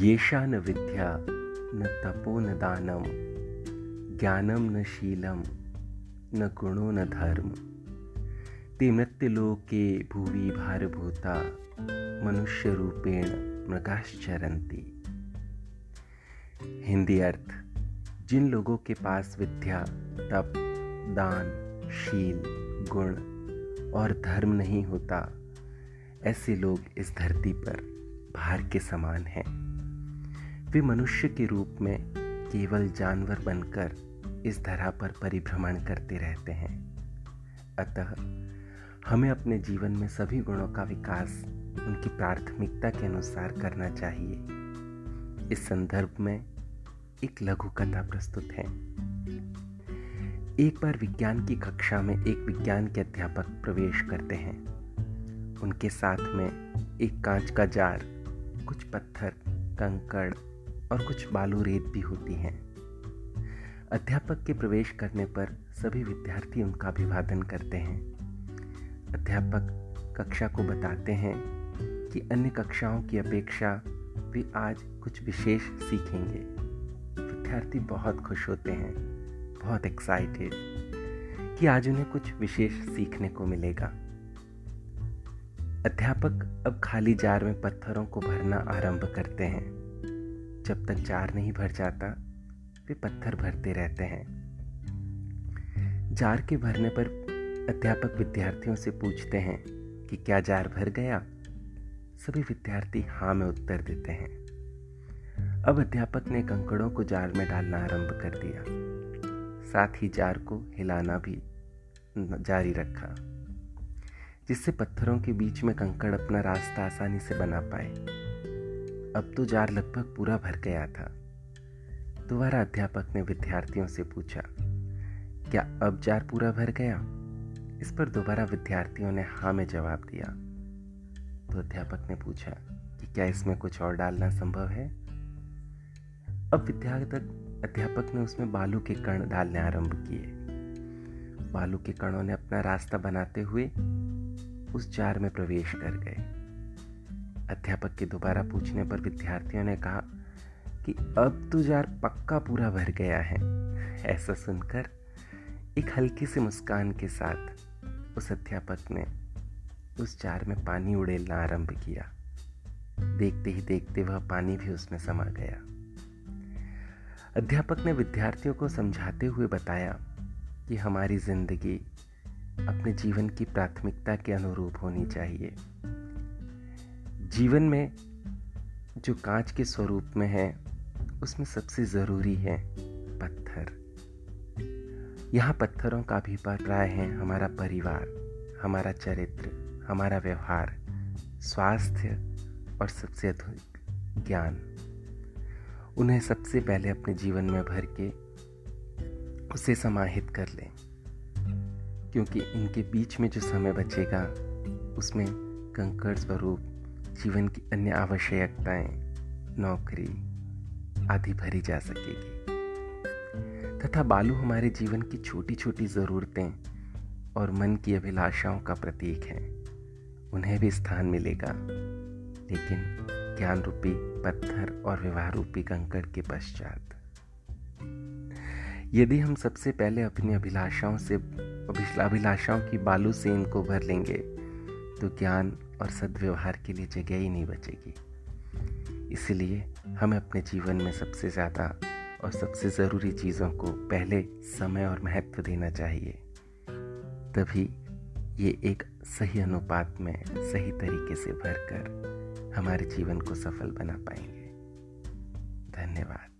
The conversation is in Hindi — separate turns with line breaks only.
एषा न विद्या न तपो न दानम, ज्ञानम न शीलम, न गुणो न धर्म। ते मृत्युलोके भुवि भारभूता, मनुष्य रूपेण मृगाश्चरंती हिंदी अर्थ, जिन लोगों के पास विद्या, तप, दान, शील, गुण और धर्म नहीं होता, ऐसे लोग इस धरती पर भार के समान हैं। वे मनुष्य के रूप में केवल जानवर बनकर इस धरा पर परिभ्रमण करते रहते हैं। अतः हमें अपने जीवन में सभी गुणों का विकास उनकी प्राथमिकता के अनुसार करना चाहिए। इस संदर्भ में एक लघु कथा प्रस्तुत है। एक बार विज्ञान की कक्षा में एक विज्ञान के अध्यापक प्रवेश करते हैं। उनके साथ में एक कांच का जार, कुछ पत्थर, कंकड़ और कुछ बालू रेत भी होती हैं। अध्यापक के प्रवेश करने पर सभी विद्यार्थी उनका अभिवादन करते हैं। अध्यापक कक्षा को बताते हैं कि अन्य कक्षाओं की अपेक्षा वे आज कुछ विशेष सीखेंगे। विद्यार्थी बहुत खुश होते हैं, बहुत एक्साइटेड कि आज उन्हें कुछ विशेष सीखने को मिलेगा। अध्यापक अब खाली जार में पत्थरों को भरना आरंभ करते हैं। जब तक जार नहीं भर जाता, वे पत्थर भरते रहते हैं। जार के भरने पर अध्यापक विद्यार्थियों से पूछते हैं कि क्या जार भर गया? सभी विद्यार्थी हाँ में उत्तर देते हैं। अब अध्यापक ने कंकड़ों को जार में डालना आरंभ कर दिया। साथ ही जार को हिलाना भी जारी रखा, जिससे पत्थरों के बीच में कंकड़ अपना रास्ता आसानी से बना पाए। अब तो जार लगभग पूरा भर गया था। दोबारा अध्यापक ने विद्यार्थियों से पूछा, क्या अब जार पूरा भर गया? इस पर दोबारा विद्यार्थियों ने हाँ में जवाब दिया। तो अध्यापक ने पूछा, कि क्या इसमें कुछ और डालना संभव है? अब विद्यार्थक, अध्यापक ने उसमें बालू के कण डालने आरंभ किए। बालू के कणों ने अपना रास्ता बनाते हुए उस जार में प्रवेश कर गए। अध्यापक के दोबारा पूछने पर विद्यार्थियों ने कहा कि अब तो जार पक्का पूरा भर गया है। ऐसा सुनकर एक हल्की सी मुस्कान के साथ उस अध्यापक ने उस जार में पानी उड़ेलना आरंभ किया। देखते ही देखते वह पानी भी उसमें समा गया। अध्यापक ने विद्यार्थियों को समझाते हुए बताया कि हमारी ज़िंदगी अपने जीवन की प्राथमिकता के अनुरूप होनी चाहिए। जीवन में जो कांच के स्वरूप में है, उसमें सबसे ज़रूरी है पत्थर। यहाँ पत्थरों का भी अभिप्राय है हमारा परिवार, हमारा चरित्र, हमारा व्यवहार, स्वास्थ्य और सबसे अधिक ज्ञान। उन्हें सबसे पहले अपने जीवन में भर के उसे समाहित कर लें, क्योंकि इनके बीच में जो समय बचेगा, उसमें कंकड़ स्वरूप जीवन की अन्य आवश्यकताएँ नौकरी आदि भरी जा सकेगी। तथा बालू हमारे जीवन की छोटी छोटी ज़रूरतें और मन की अभिलाषाओं का प्रतीक है। उन्हें भी स्थान मिलेगा। लेकिन ज्ञान रूपी पत्थर और विवाह रूपी कंकड़ के पश्चात। यदि हम सबसे पहले अपनी अभिलाषाओं से अभिलाषाओं की बालू से इनको भर लेंगे तो ज्ञान और सदव्यवहार के लिए जगह ही नहीं बचेगी। इसलिए हमें अपने जीवन में सबसे ज़्यादा और सबसे ज़रूरी चीज़ों को पहले समय और महत्व देना चाहिए। तभी ये एक सही अनुपात में सही तरीके से भरकर हमारे जीवन को सफल बना पाएँगे। धन्यवाद।